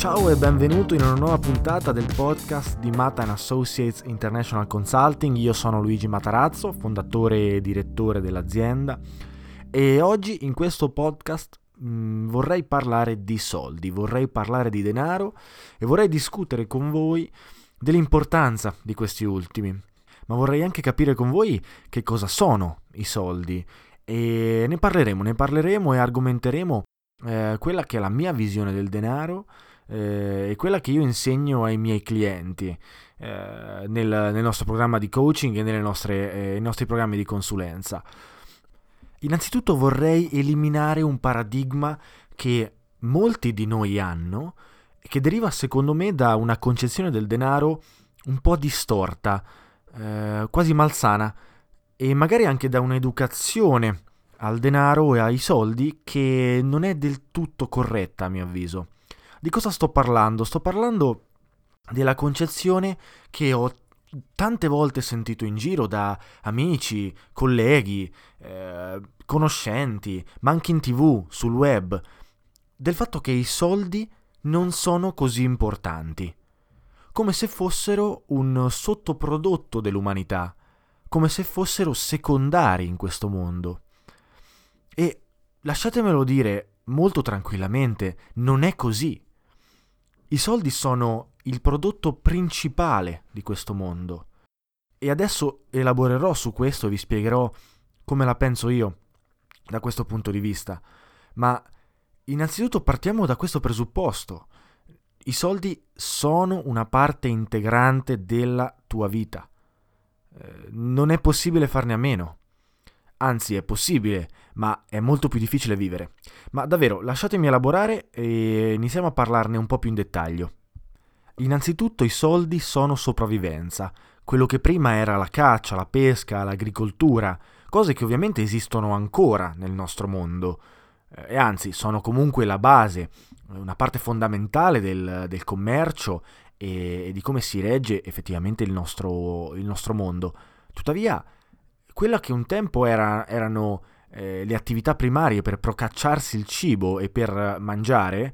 Ciao e benvenuto in una nuova puntata del podcast di Mata Associates International Consulting. Io sono Luigi Matarazzo, fondatore e direttore dell'azienda e oggi in questo podcast mh, mm, vorrei parlare di soldi, vorrei parlare di denaro e vorrei discutere con voi dell'importanza di questi ultimi. Ma vorrei anche capire con voi che cosa sono i soldi e ne parleremo, ne parleremo e argomenteremo eh, quella che è la mia visione del denaro eh, è quella che io insegno ai miei clienti eh, nel, nel, nostro programma di coaching e nei eh, nostri programmi di consulenza. Innanzitutto vorrei eliminare un paradigma che molti di noi hanno e che deriva secondo me da una concezione del denaro un po' distorta, eh, quasi malsana e magari anche da un'educazione al denaro e ai soldi che non è del tutto corretta a mio avviso. Di cosa sto parlando? Sto parlando della concezione che ho tante volte sentito in giro da amici, colleghi, eh, conoscenti, ma anche in tv, sul web, del fatto che i soldi non sono così importanti, come se fossero un sottoprodotto dell'umanità, come se fossero secondari in questo mondo. E lasciatemelo dire molto tranquillamente, non è così. I soldi sono il prodotto principale di questo mondo. E adesso elaborerò su questo e vi spiegherò come la penso io da questo punto di vista. Ma innanzitutto partiamo da questo presupposto. I soldi sono una parte integrante della tua vita. Eh, non è possibile farne a meno. Anzi, è possibile, ma è molto più difficile vivere. Ma davvero, lasciatemi elaborare e iniziamo a parlarne un po' più in dettaglio. Innanzitutto i soldi sono sopravvivenza, quello che prima era la caccia, la pesca, l'agricoltura, cose che ovviamente esistono ancora nel nostro mondo, eh, e anzi sono comunque la base, una parte fondamentale del, del commercio e, e di come si regge effettivamente il nostro, il nostro mondo. Tuttavia, quella che un tempo era, erano eh, le attività primarie per procacciarsi il cibo e per mangiare,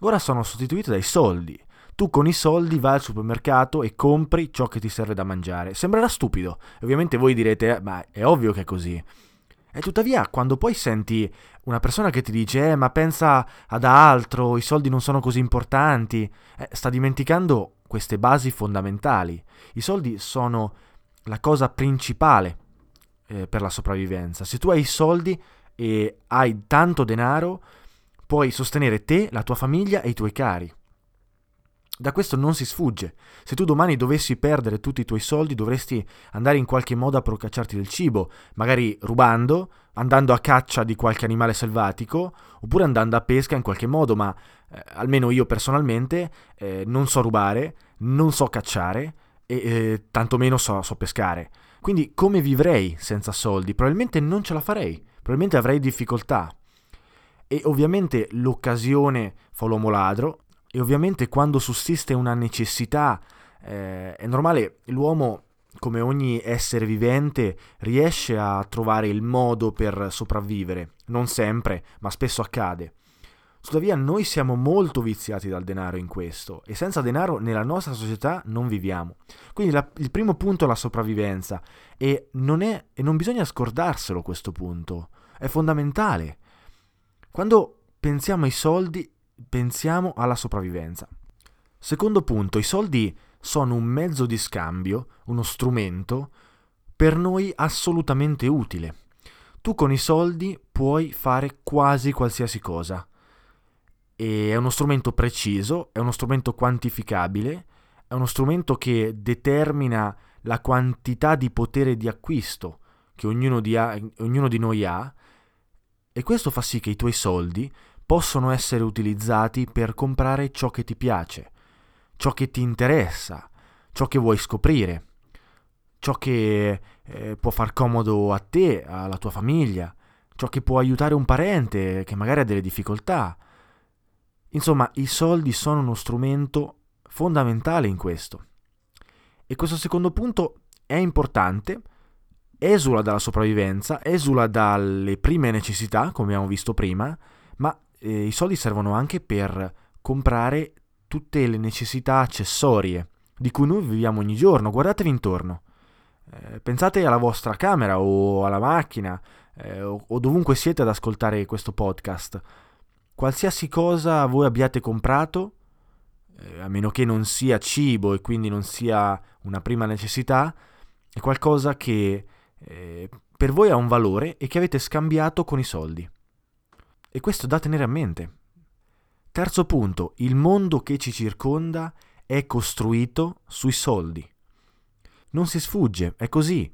ora sono sostituite dai soldi. Tu con i soldi vai al supermercato e compri ciò che ti serve da mangiare. Sembrerà stupido. Ovviamente voi direte, ma è ovvio che è così. E tuttavia, quando poi senti una persona che ti dice, eh, ma pensa ad altro, i soldi non sono così importanti, eh, sta dimenticando queste basi fondamentali. I soldi sono la cosa principale eh, per la sopravvivenza. Se tu hai soldi e hai tanto denaro, puoi sostenere te, la tua famiglia e i tuoi cari. Da questo non si sfugge. Se tu domani dovessi perdere tutti i tuoi soldi, dovresti andare in qualche modo a procacciarti del cibo, magari rubando, andando a caccia di qualche animale selvatico, oppure andando a pesca in qualche modo, ma eh, almeno io personalmente eh, non so rubare, non so cacciare e eh, tantomeno so, so pescare. Quindi come vivrei senza soldi? Probabilmente non ce la farei, probabilmente avrei difficoltà. E ovviamente l'occasione fa l'uomo ladro, e ovviamente quando sussiste una necessità, eh, è normale, l'uomo, come ogni essere vivente, riesce a trovare il modo per sopravvivere. Non sempre, ma spesso accade. Tuttavia noi siamo molto viziati dal denaro in questo e senza denaro nella nostra società non viviamo. Quindi la, il primo punto è la sopravvivenza e non, è, e non bisogna scordarselo questo punto, è fondamentale. Quando pensiamo ai soldi pensiamo alla sopravvivenza. Secondo punto, i soldi sono un mezzo di scambio, uno strumento per noi assolutamente utile. Tu con i soldi puoi fare quasi qualsiasi cosa. E è uno strumento preciso, è uno strumento quantificabile, è uno strumento che determina la quantità di potere di acquisto che ognuno di, ha, ognuno di noi ha e questo fa sì che i tuoi soldi possono essere utilizzati per comprare ciò che ti piace, ciò che ti interessa, ciò che vuoi scoprire, ciò che eh, può far comodo a te, alla tua famiglia, ciò che può aiutare un parente che magari ha delle difficoltà. Insomma, i soldi sono uno strumento fondamentale in questo. E questo secondo punto è importante, esula dalla sopravvivenza, esula dalle prime necessità, come abbiamo visto prima, ma eh, i soldi servono anche per comprare tutte le necessità accessorie di cui noi viviamo ogni giorno. Guardatevi intorno. Eh, pensate alla vostra camera o alla macchina eh, o, o dovunque siete ad ascoltare questo podcast. Qualsiasi cosa voi abbiate comprato, eh, a meno che non sia cibo e quindi non sia una prima necessità, è qualcosa che eh, per voi ha un valore e che avete scambiato con i soldi. E questo da tenere a mente. Terzo punto, il mondo che ci circonda è costruito sui soldi. Non si sfugge, è così.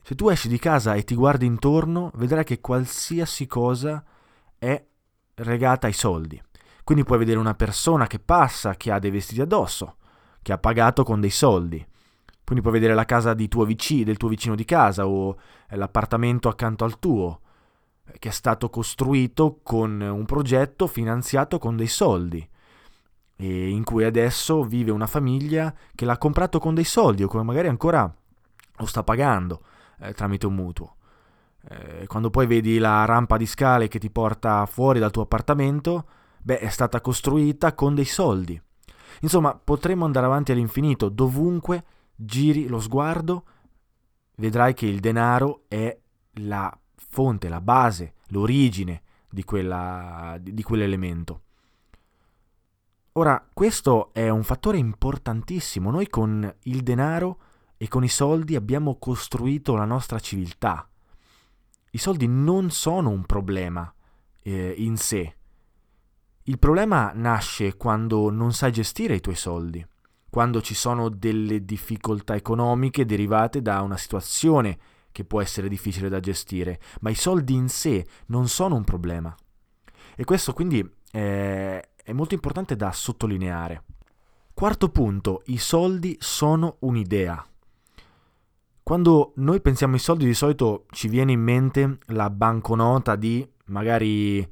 Se tu esci di casa e ti guardi intorno, vedrai che qualsiasi cosa è legata ai soldi. Quindi puoi vedere una persona che passa, che ha dei vestiti addosso, che ha pagato con dei soldi. Quindi puoi vedere la casa tuo vicino, del tuo vicino di casa o l'appartamento accanto al tuo che è stato costruito con un progetto finanziato con dei soldi e in cui adesso vive una famiglia che l'ha comprato con dei soldi o come magari ancora lo sta pagando eh, tramite un mutuo. Eh, quando poi vedi la rampa di scale che ti porta fuori dal tuo appartamento, beh, è stata costruita con dei soldi. Insomma, potremmo andare avanti all'infinito, dovunque giri lo sguardo, vedrai che il denaro è la fonte, la base, l'origine di, quella, di, quell'elemento. Ora, questo è un fattore importantissimo. Noi con il denaro e con i soldi abbiamo costruito la nostra civiltà. I soldi non sono un problema eh, in sé. Il problema nasce quando non sai gestire i tuoi soldi, quando ci sono delle difficoltà economiche derivate da una situazione che può essere difficile da gestire, ma i soldi in sé non sono un problema. E questo quindi è, è molto importante da sottolineare. Quarto punto, i soldi sono un'idea. Quando noi pensiamo ai soldi di solito ci viene in mente la banconota di magari eh,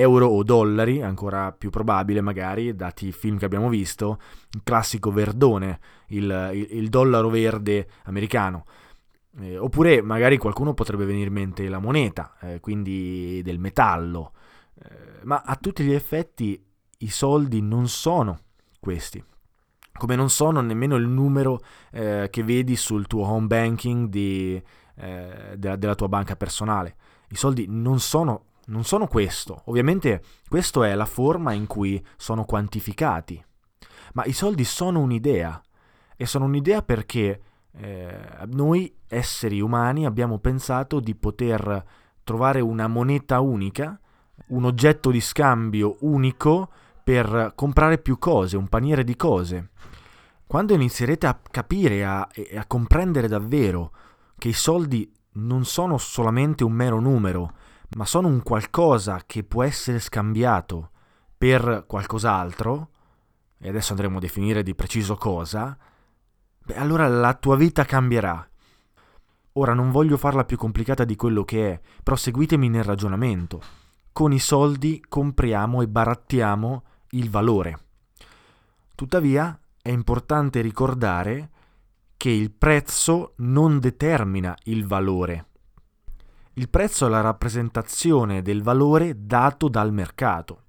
euro o dollari, ancora più probabile magari, dati i film che abbiamo visto, il classico verdone, il, il, il dollaro verde americano. Eh, oppure magari qualcuno potrebbe venire in mente la moneta, eh, quindi del metallo, eh, ma a tutti gli effetti i soldi non sono questi come non sono nemmeno il numero eh, che vedi sul tuo home banking di, eh, della, della, tua banca personale. I soldi non sono, non sono questo. Ovviamente questa è la forma in cui sono quantificati. Ma i soldi sono un'idea. E sono un'idea perché eh, noi esseri umani abbiamo pensato di poter trovare una moneta unica, un oggetto di scambio unico per comprare più cose, un paniere di cose. Quando inizierete a capire a, a comprendere davvero che i soldi non sono solamente un mero numero, ma sono un qualcosa che può essere scambiato per qualcos'altro, e adesso andremo a definire di preciso cosa, beh, allora la tua vita cambierà. Ora non voglio farla più complicata di quello che è, però seguitemi nel ragionamento. Con i soldi compriamo e barattiamo il valore. Tuttavia è importante ricordare che il prezzo non determina il valore. Il prezzo è la rappresentazione del valore dato dal mercato.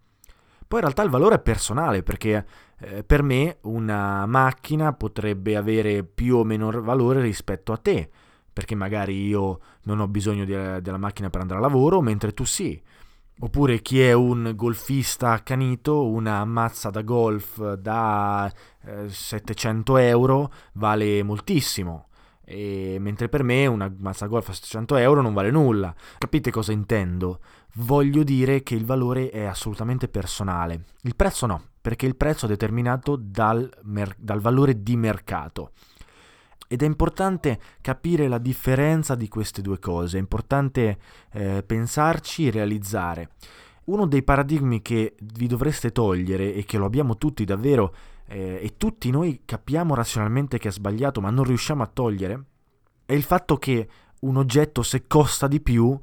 Poi in realtà il valore è personale perché eh, per me una macchina potrebbe avere più o meno valore rispetto a te, perché magari io non ho bisogno di, della macchina per andare a lavoro, mentre tu sì. Oppure chi è un golfista accanito, una mazza da golf da eh, 700 euro vale moltissimo. E mentre per me una mazza golf a 700 euro non vale nulla. Capite cosa intendo? Voglio dire che il valore è assolutamente personale. Il prezzo no, perché il prezzo è determinato dal, mer- dal valore di mercato. Ed è importante capire la differenza di queste due cose, è importante eh, pensarci e realizzare. Uno dei paradigmi che vi dovreste togliere e che lo abbiamo tutti davvero eh, e tutti noi capiamo razionalmente che è sbagliato ma non riusciamo a togliere è il fatto che un oggetto se costa di più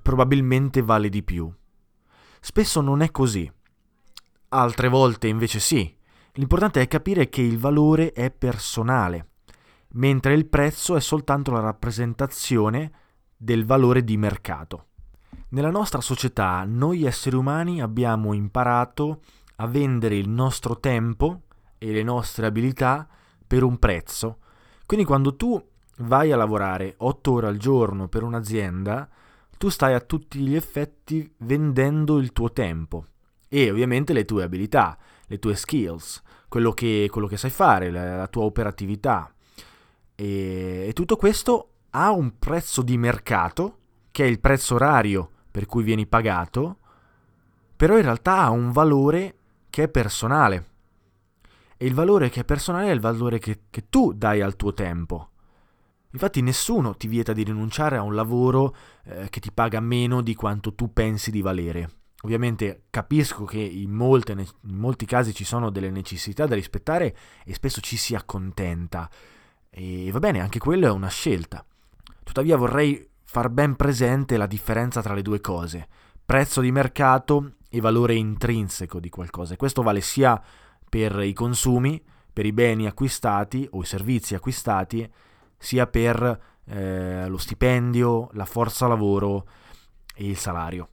probabilmente vale di più. Spesso non è così, altre volte invece sì. L'importante è capire che il valore è personale mentre il prezzo è soltanto la rappresentazione del valore di mercato. Nella nostra società noi esseri umani abbiamo imparato a vendere il nostro tempo e le nostre abilità per un prezzo. Quindi quando tu vai a lavorare 8 ore al giorno per un'azienda, tu stai a tutti gli effetti vendendo il tuo tempo e ovviamente le tue abilità, le tue skills, quello che, quello che sai fare, la, la tua operatività, e, e tutto questo ha un prezzo di mercato, che è il prezzo orario per cui vieni pagato, però in realtà ha un valore che è personale. E il valore che è personale è il valore che, che, tu dai al tuo tempo. Infatti nessuno ti vieta di rinunciare a un lavoro eh, che ti paga meno di quanto tu pensi di valere. Ovviamente capisco che in, molte, in molti casi ci sono delle necessità da rispettare e spesso ci si accontenta. E va bene, anche quello è una scelta. Tuttavia vorrei far ben presente la differenza tra le due cose, prezzo di mercato e valore intrinseco di qualcosa. E questo vale sia per i consumi, per i beni acquistati o i servizi acquistati, sia per eh, lo stipendio, la forza lavoro e il salario.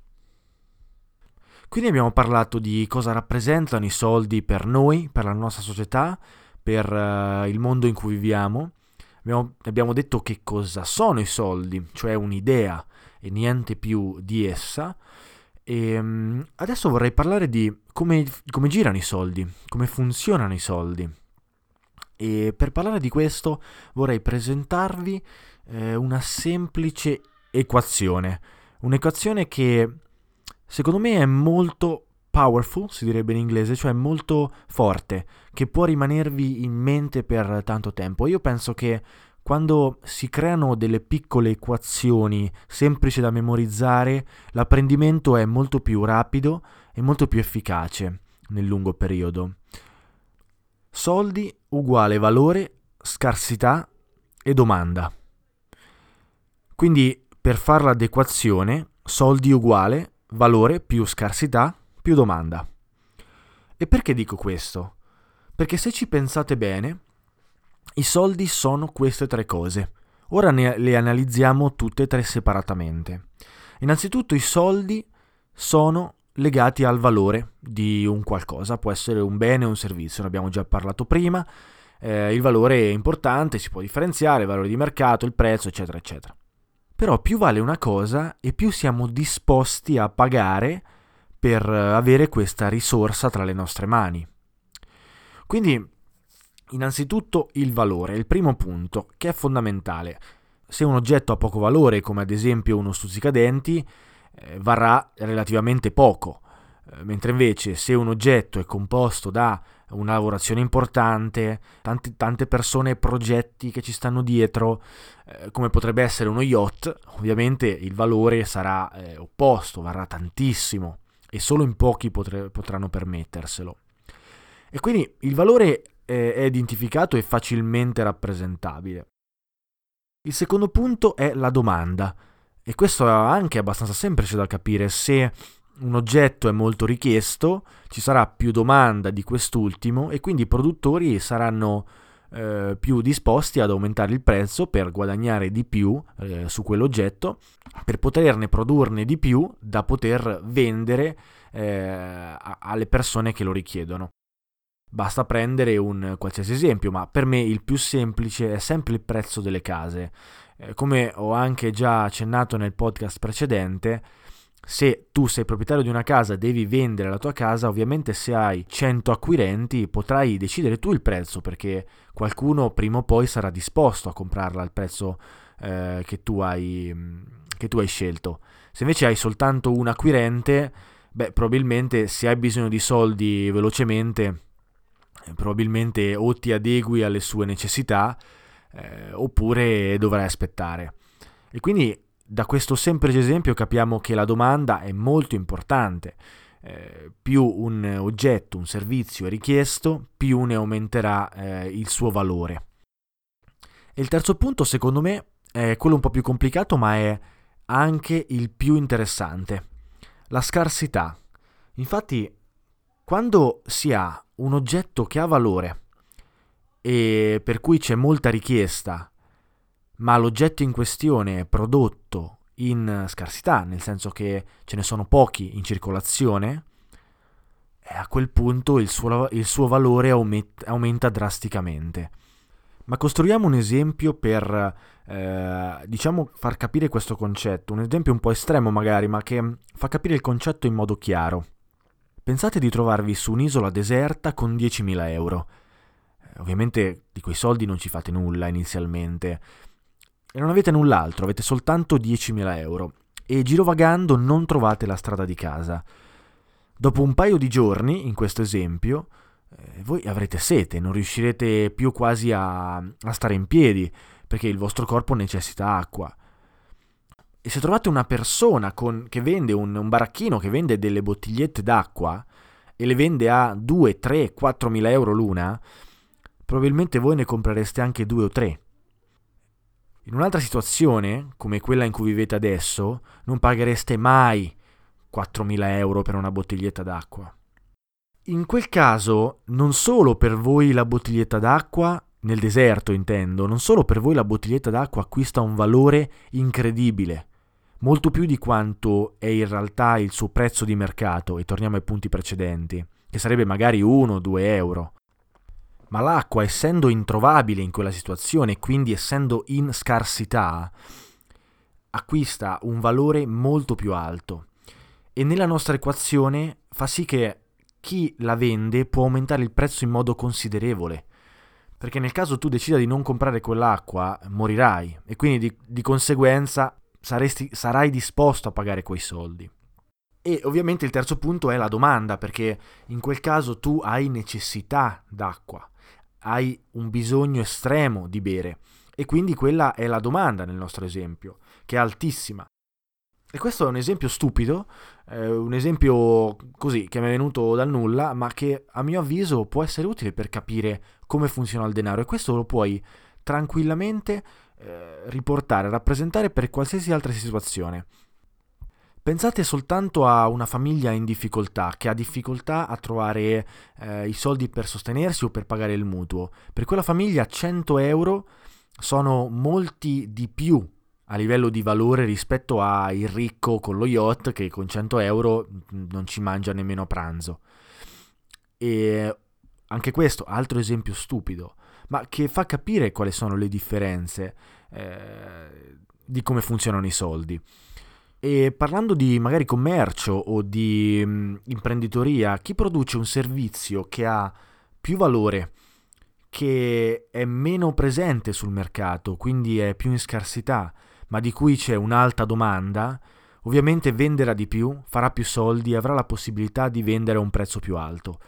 Quindi abbiamo parlato di cosa rappresentano i soldi per noi, per la nostra società, per uh, il mondo in cui viviamo. Abbiamo, abbiamo detto che cosa sono i soldi, cioè un'idea e niente più di essa. E um, adesso vorrei parlare di come, come girano i soldi, come funzionano i soldi. E per parlare di questo vorrei presentarvi eh, una semplice equazione. Un'equazione che secondo me è molto powerful, si direbbe in inglese, cioè molto forte, che può rimanervi in mente per tanto tempo. Io penso che quando si creano delle piccole equazioni semplici da memorizzare, l'apprendimento è molto più rapido e molto più efficace nel lungo periodo. Soldi uguale valore, scarsità e domanda. Quindi per fare l'adequazione, soldi uguale valore più scarsità più domanda. E perché dico questo? Perché se ci pensate bene, i soldi sono queste tre cose. Ora ne, le analizziamo tutte e tre separatamente. Innanzitutto i soldi sono legati al valore di un qualcosa, può essere un bene o un servizio, ne abbiamo già parlato prima, eh, il valore è importante, si può differenziare, il valore di mercato, il prezzo, eccetera, eccetera. Però più vale una cosa e più siamo disposti a pagare per avere questa risorsa tra le nostre mani. Quindi, innanzitutto il valore, il primo punto, che è fondamentale. Se un oggetto ha poco valore, come ad esempio uno stuzzicadenti, eh, varrà relativamente poco, eh, mentre invece se un oggetto è composto da una lavorazione importante, tante, tante persone e progetti che ci stanno dietro, eh, come potrebbe essere uno yacht, ovviamente il valore sarà eh, opposto, varrà tantissimo e solo in pochi potre, potranno permetterselo. E quindi il valore eh, è identificato e facilmente rappresentabile. Il secondo punto è la domanda. E questo è anche abbastanza semplice da capire. Se un oggetto è molto richiesto, ci sarà più domanda di quest'ultimo e quindi i produttori saranno eh, più disposti ad aumentare il prezzo per guadagnare di più eh, su quell'oggetto, per poterne produrne di più da poter vendere eh, alle persone che lo richiedono. Basta prendere un qualsiasi esempio, ma per me il più semplice è sempre il prezzo delle case. Eh, come ho anche già accennato nel podcast precedente, se tu sei proprietario di una casa e devi vendere la tua casa, ovviamente se hai 100 acquirenti potrai decidere tu il prezzo perché qualcuno prima o poi sarà disposto a comprarla al prezzo eh, che, tu hai, che tu hai scelto. Se invece hai soltanto un acquirente, beh, probabilmente se hai bisogno di soldi velocemente probabilmente o ti adegui alle sue necessità eh, oppure dovrai aspettare. E quindi da questo semplice esempio capiamo che la domanda è molto importante. Eh, più un oggetto, un servizio è richiesto, più ne aumenterà eh, il suo valore. E il terzo punto, secondo me, è quello un po' più complicato, ma è anche il più interessante. La scarsità. Infatti, quando si ha un oggetto che ha valore e per cui c'è molta richiesta, ma l'oggetto in questione è prodotto in scarsità, nel senso che ce ne sono pochi in circolazione, a quel punto il suo, il suo valore aument- aumenta drasticamente. Ma costruiamo un esempio per, eh, diciamo, far capire questo concetto, un esempio un po' estremo magari, ma che fa capire il concetto in modo chiaro. Pensate di trovarvi su un'isola deserta con 10.000 euro. Eh, ovviamente di quei soldi non ci fate nulla inizialmente. E non avete null'altro, avete soltanto 10.000 euro. E girovagando non trovate la strada di casa. Dopo un paio di giorni, in questo esempio, eh, voi avrete sete, non riuscirete più quasi a, a stare in piedi, perché il vostro corpo necessita acqua. E se trovate una persona con, che vende un, un, baracchino che vende delle bottigliette d'acqua e le vende a 2, 3, 4 mila euro l'una, probabilmente voi ne comprereste anche due o tre. In un'altra situazione, come quella in cui vivete adesso, non paghereste mai 4.000 euro per una bottiglietta d'acqua. In quel caso, non solo per voi la bottiglietta d'acqua, nel deserto intendo, non solo per voi la bottiglietta d'acqua acquista un valore incredibile, molto più di quanto è in realtà il suo prezzo di mercato, e torniamo ai punti precedenti, che sarebbe magari 1-2 euro. Ma l'acqua, essendo introvabile in quella situazione, quindi essendo in scarsità, acquista un valore molto più alto. E nella nostra equazione fa sì che chi la vende può aumentare il prezzo in modo considerevole. Perché nel caso tu decida di non comprare quell'acqua, morirai e quindi di, di conseguenza saresti, sarai disposto a pagare quei soldi. E ovviamente il terzo punto è la domanda, perché in quel caso tu hai necessità d'acqua, hai un bisogno estremo di bere e quindi quella è la domanda nel nostro esempio, che è altissima. E questo è un esempio stupido, eh, un esempio così che mi è venuto dal nulla, ma che a mio avviso può essere utile per capire come funziona il denaro e questo lo puoi tranquillamente eh, riportare, rappresentare per qualsiasi altra situazione. Pensate soltanto a una famiglia in difficoltà, che ha difficoltà a trovare eh, i soldi per sostenersi o per pagare il mutuo. Per quella famiglia 100 euro sono molti di più a livello di valore rispetto al ricco con lo yacht che con 100 euro non ci mangia nemmeno a pranzo. E anche questo, altro esempio stupido, ma che fa capire quali sono le differenze eh, di come funzionano i soldi. E parlando di magari commercio o di mh, imprenditoria, chi produce un servizio che ha più valore, che è meno presente sul mercato, quindi è più in scarsità, ma di cui c'è un'alta domanda, ovviamente venderà di più, farà più soldi e avrà la possibilità di vendere a un prezzo più alto.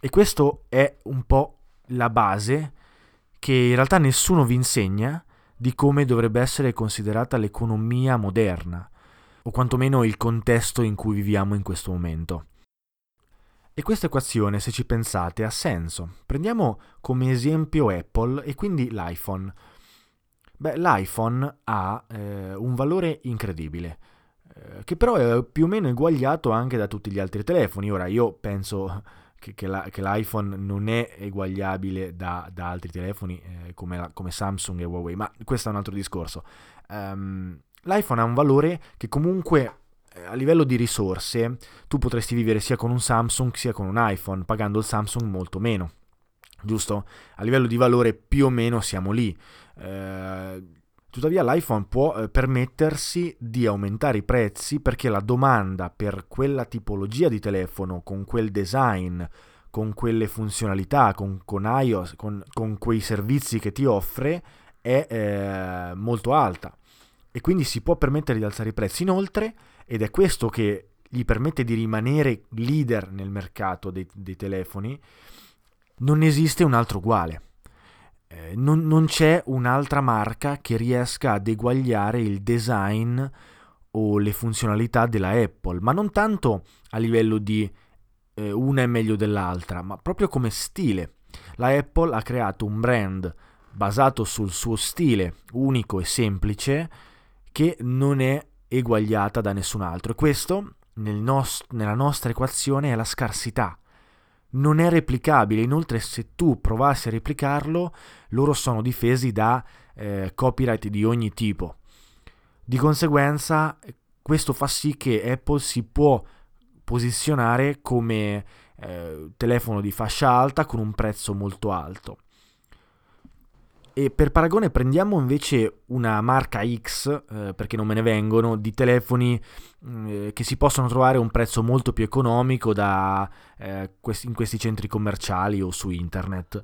E questo è un po' la base che in realtà nessuno vi insegna di come dovrebbe essere considerata l'economia moderna, o quantomeno il contesto in cui viviamo in questo momento. E questa equazione, se ci pensate, ha senso. Prendiamo come esempio Apple e quindi l'iPhone. Beh, l'iPhone ha eh, un valore incredibile, eh, che però è più o meno eguagliato anche da tutti gli altri telefoni. Ora, io penso che, la, che l'iPhone non è eguagliabile da, da altri telefoni eh, come, la, come, Samsung e Huawei, ma questo è un altro discorso. Um, L'iPhone ha un valore che comunque eh, a livello di risorse tu potresti vivere sia con un Samsung sia con un iPhone, pagando il Samsung molto meno giusto? A livello di valore più o meno siamo lì. Eh, tuttavia l'iPhone può eh, permettersi di aumentare i prezzi perché la domanda per quella tipologia di telefono, con quel design, con quelle funzionalità, con, con iOS, con, con, quei servizi che ti offre, è eh, molto alta. E quindi si può permettere di alzare i prezzi. Inoltre, ed è questo che gli permette di rimanere leader nel mercato dei, dei telefoni, non esiste un altro uguale. Eh, non, non, c'è un'altra marca che riesca ad eguagliare il design o le funzionalità della Apple, ma non tanto a livello di eh, una è meglio dell'altra, ma proprio come stile. La Apple ha creato un brand basato sul suo stile unico e semplice che non è eguagliata da nessun altro. E questo nel nos- nella nostra equazione è la scarsità non è replicabile. Inoltre, se tu provassi a replicarlo, loro sono difesi da eh, copyright di ogni tipo. Di conseguenza, questo fa sì che Apple si può posizionare come eh, telefono di fascia alta con un prezzo molto alto. E per paragone prendiamo invece una marca X, eh, perché non me ne vengono, di telefoni mm, eh, che si possono trovare a un prezzo molto più economico da, eh, questi, in questi centri commerciali o su internet.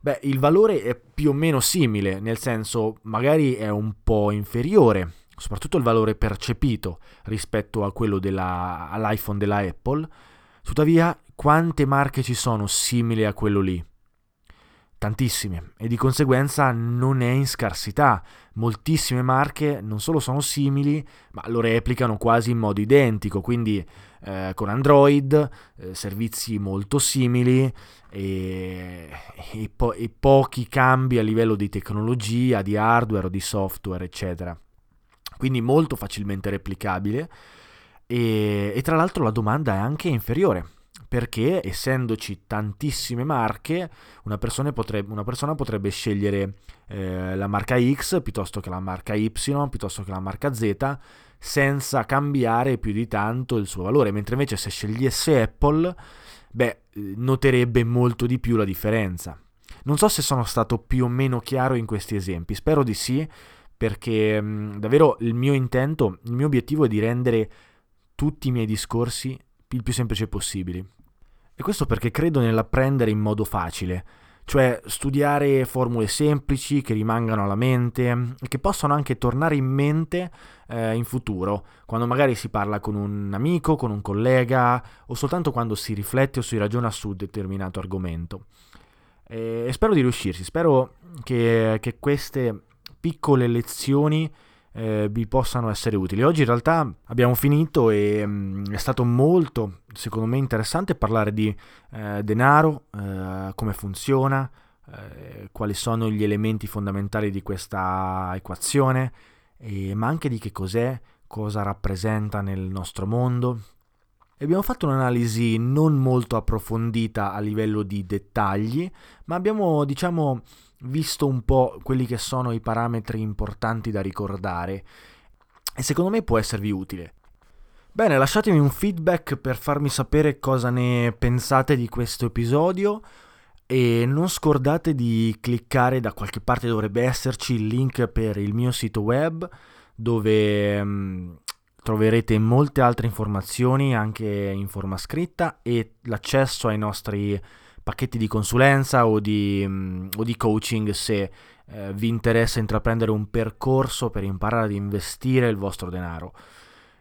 Beh, il valore è più o meno simile, nel senso magari è un po' inferiore, soprattutto il valore percepito rispetto a quello della, all'iPhone della Apple. Tuttavia, quante marche ci sono simili a quello lì? Tantissime e di conseguenza non è in scarsità. Moltissime marche non solo sono simili, ma lo replicano quasi in modo identico, quindi eh, con Android, eh, servizi molto simili e, e, po- e pochi cambi a livello di tecnologia, di hardware o di software, eccetera. Quindi molto facilmente replicabile e, e tra l'altro la domanda è anche inferiore perché essendoci tantissime marche una persona potrebbe, una persona potrebbe scegliere eh, la marca X piuttosto che la marca Y piuttosto che la marca Z senza cambiare più di tanto il suo valore. Mentre invece se scegliesse Apple beh noterebbe molto di più la differenza. Non so se sono stato più o meno chiaro in questi esempi. Spero di sì perché mh, mm, davvero il mio intento il mio obiettivo è di rendere tutti i miei discorsi il più semplice possibile. E questo perché credo nell'apprendere in modo facile, cioè studiare formule semplici che rimangano alla mente e che possano anche tornare in mente eh, in futuro, quando magari si parla con un amico, con un collega o soltanto quando si riflette o si ragiona su determinato argomento. E spero di riuscirci, spero che, che queste piccole lezioni eh, vi possano essere utili. Oggi in realtà abbiamo finito e mh, mm, è stato molto, secondo me, interessante parlare di eh, denaro, eh, come funziona, eh, quali sono gli elementi fondamentali di questa equazione, ma anche di che cos'è, cosa rappresenta nel nostro mondo. E abbiamo fatto un'analisi non molto approfondita a livello di dettagli, ma abbiamo, diciamo, visto un po' quelli che sono i parametri importanti da ricordare e secondo me può esservi utile. Bene, lasciatemi un feedback per farmi sapere cosa ne pensate di questo episodio e non scordate di cliccare da qualche parte dovrebbe esserci il link per il mio sito web dove um, troverete molte altre informazioni anche in forma scritta e l'accesso ai nostri pacchetti di consulenza o di, um, o di coaching se eh, vi interessa intraprendere un percorso per imparare ad investire il vostro denaro.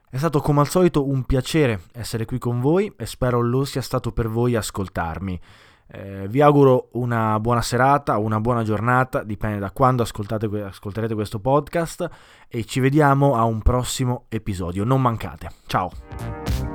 È stato come al solito un piacere essere qui con voi e spero lo sia stato per voi ascoltarmi. Eh, vi auguro una buona serata, una buona giornata, dipende da quando ascolterete questo podcast e ci vediamo a un prossimo episodio. Non mancate. Ciao!